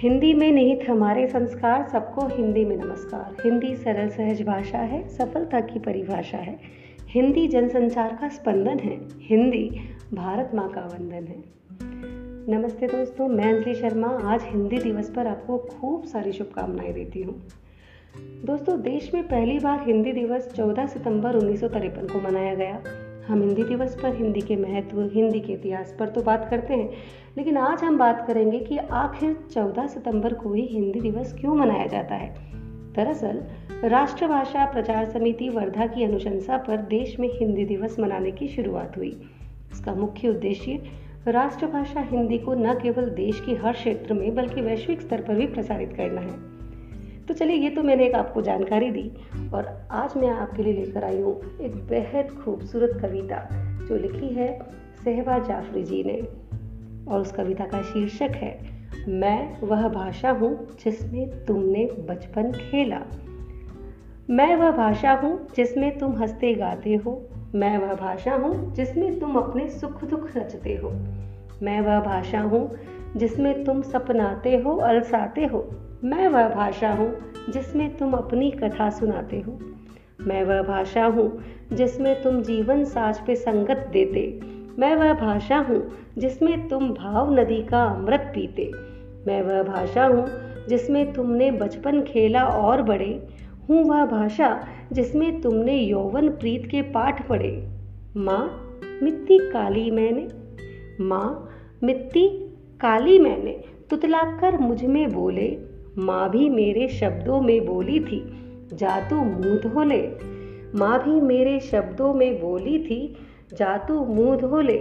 हिंदी में निहित हमारे संस्कार, सबको हिंदी में नमस्कार। हिंदी सरल सहज भाषा है, सफलता की परिभाषा है। हिंदी जनसंचार का स्पंदन है। हिंदी भारत माँ का वंदन है। नमस्ते दोस्तों, मैं अंजलि शर्मा। आज हिंदी दिवस पर आपको खूब सारी शुभकामनाएँ देती हूँ। दोस्तों, देश में पहली बार हिंदी दिवस 14 सितंबर उन्नीस सौ तिरपन को मनाया गया। हम हिंदी दिवस पर, हिंदी के महत्व, हिंदी के इतिहास पर तो बात करते हैं, लेकिन आज हम बात करेंगे कि आखिर 14 सितंबर को ही हिंदी दिवस क्यों मनाया जाता है? दरअसल राष्ट्रभाषा प्रचार समिति वर्धा की अनुशंसा पर देश में हिंदी दिवस मनाने की शुरुआत हुई। इसका मुख्य उद्देश्य राष्ट्रभाषा हिंदी को न केवल देश के हर क्षेत्र में, बल्कि वैश्विक स्तर पर भी प्रसारित करना है। तो चलिए, ये तो मैंने एक आपको जानकारी दी और आज मैं आपके लिए लेकर आई हूँ एक बेहद खूबसूरत कविता जो लिखी है सहबा जाफरी जी ने और उस कविता का शीर्षक है, मैं वह भाषा हूँ जिसमें तुमने बचपन खेला। मैं वह भाषा हूँ जिसमें तुम हँसते गाते हो। मैं वह भाषा हूँ जिसमें तुम अपने सुख दुख रचते हो। मैं वह भाषा हूँ जिसमें तुम सपनाते हो, अलसाते हो। मैं वह भाषा हूँ जिसमें तुम अपनी कथा सुनाते हो। मैं वह भाषा हूँ जिसमें तुम जीवन साज पे संगत देते। मैं वह भाषा हूँ जिसमें तुम भाव नदी का अमृत पीते। मैं वह भाषा हूँ जिसमें तुमने बचपन खेला और बड़े हूँ वह भाषा जिसमें तुमने यौवन प्रीत के पाठ पढ़े। माँ, मिट्टी काली मैंने। माँ मिट्टी काली मैंने तुतलाकर मुझमें बोले, माँ भी मेरे शब्दों में बोली थी, जा तू मुँह धो ले माँ भी मेरे शब्दों में बोली थी, जा तू मुँह धो ले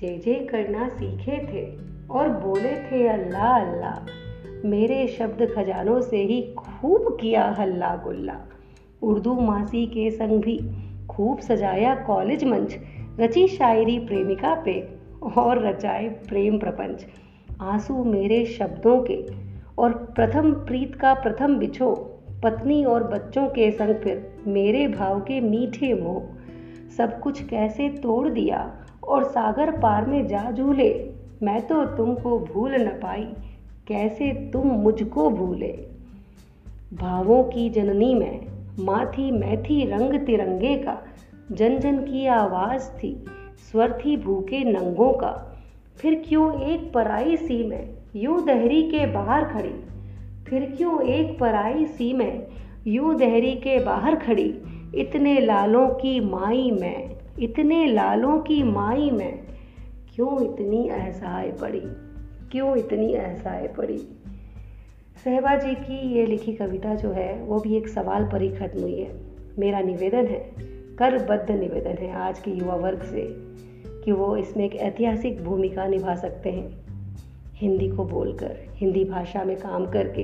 जे जे करना सीखे थे और बोले थे अल्लाह अल्लाह, मेरे शब्द खजानों से ही खूब किया हल्ला गुल्ला। उर्दू मासी के संग भी खूब सजाया कॉलेज मंच, रची शायरी प्रेमिका पे। और रचाए प्रेम प्रपंच। आँसू मेरे शब्दों के और प्रथम प्रीत का प्रथम बिछो। पत्नी और बच्चों के संग फिर मेरे भाव के मीठे मोह। सब कुछ कैसे तोड़ दिया और सागर पार में जा झूले। मैं तो तुमको भूल न पाई, कैसे तुम मुझको भूले। भावों की जननी में माँ थी मैं थी रंग तिरंगे का। जन जन की आवाज़ थी स्वर थी भूखे नंगों का। फिर क्यों एक पराई सी में यूँ दहरी के बाहर खड़ी? फिर क्यों एक पराई सी में यूँ दहरी के बाहर खड़ी? इतने लालों की माई में, इतने लालों की माई में, क्यों इतनी असहाय पड़ी? क्यों इतनी असहाय पड़ी? सहबा जी की ये लिखी कविता जो है, वो भी एक सवाल पर ही खत्म हुई है। मेरा निवेदन है करबद्ध निवेदन है आज के युवा वर्ग से कि वो इसमें एक ऐतिहासिक भूमिका निभा सकते हैं। हिंदी को बोलकर, हिंदी भाषा में काम करके,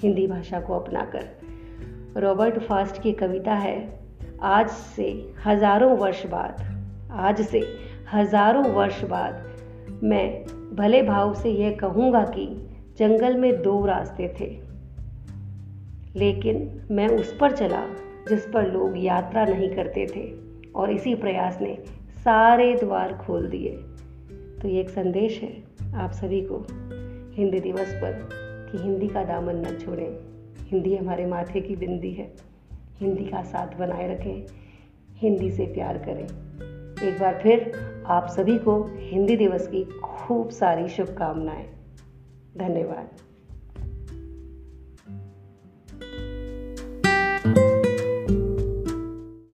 हिंदी भाषा को अपनाकर। रॉबर्ट फास्ट की कविता है, आज से हज़ारों वर्ष बाद, आज से हज़ारों वर्ष बाद मैं भले भाव से यह कहूँगा कि जंगल में दो रास्ते थे, लेकिन मैं उस पर चला जिस पर लोग यात्रा नहीं करते थे, और इसी प्रयास ने सारे द्वार खोल दिए। तो ये एक संदेश है आप सभी को, हिंदी दिवस पर, कि हिंदी का दामन न छोड़ें। हिंदी हमारे माथे की बिंदी है। हिंदी का साथ बनाए रखें। हिंदी से प्यार करें। एक बार फिर आप सभी को हिंदी दिवस की खूब सारी शुभकामनाएँ। धन्यवाद।